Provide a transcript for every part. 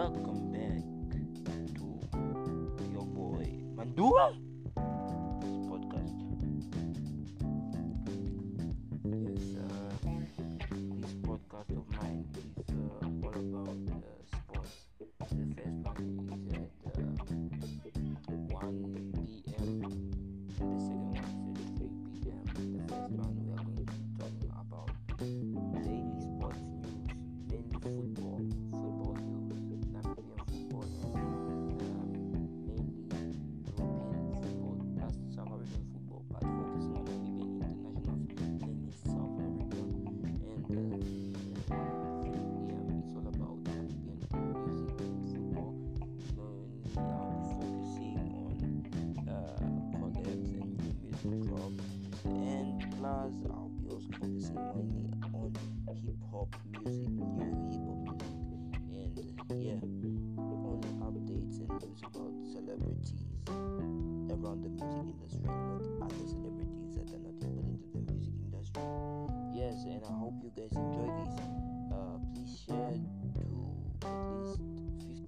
Welcome back to your boy Mandua this podcast. Yes, uh, this podcast of mine is uh, all about uh, sports. The first one is at uh, 1 p.m. and the second one is at 3 p.m. The first one. Plus I'll be also focusing mainly on hip hop music, new hip hop music, and yeah, on updates and news about celebrities around the music industry, not other celebrities that are not even into the music industry. Yes, and I hope you guys enjoy this. Uh, please share to at least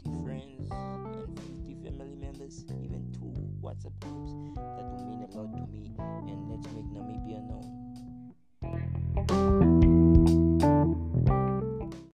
50 friends and 50 family members, even two WhatsApp groups. That will mean a lot to me, and let's make.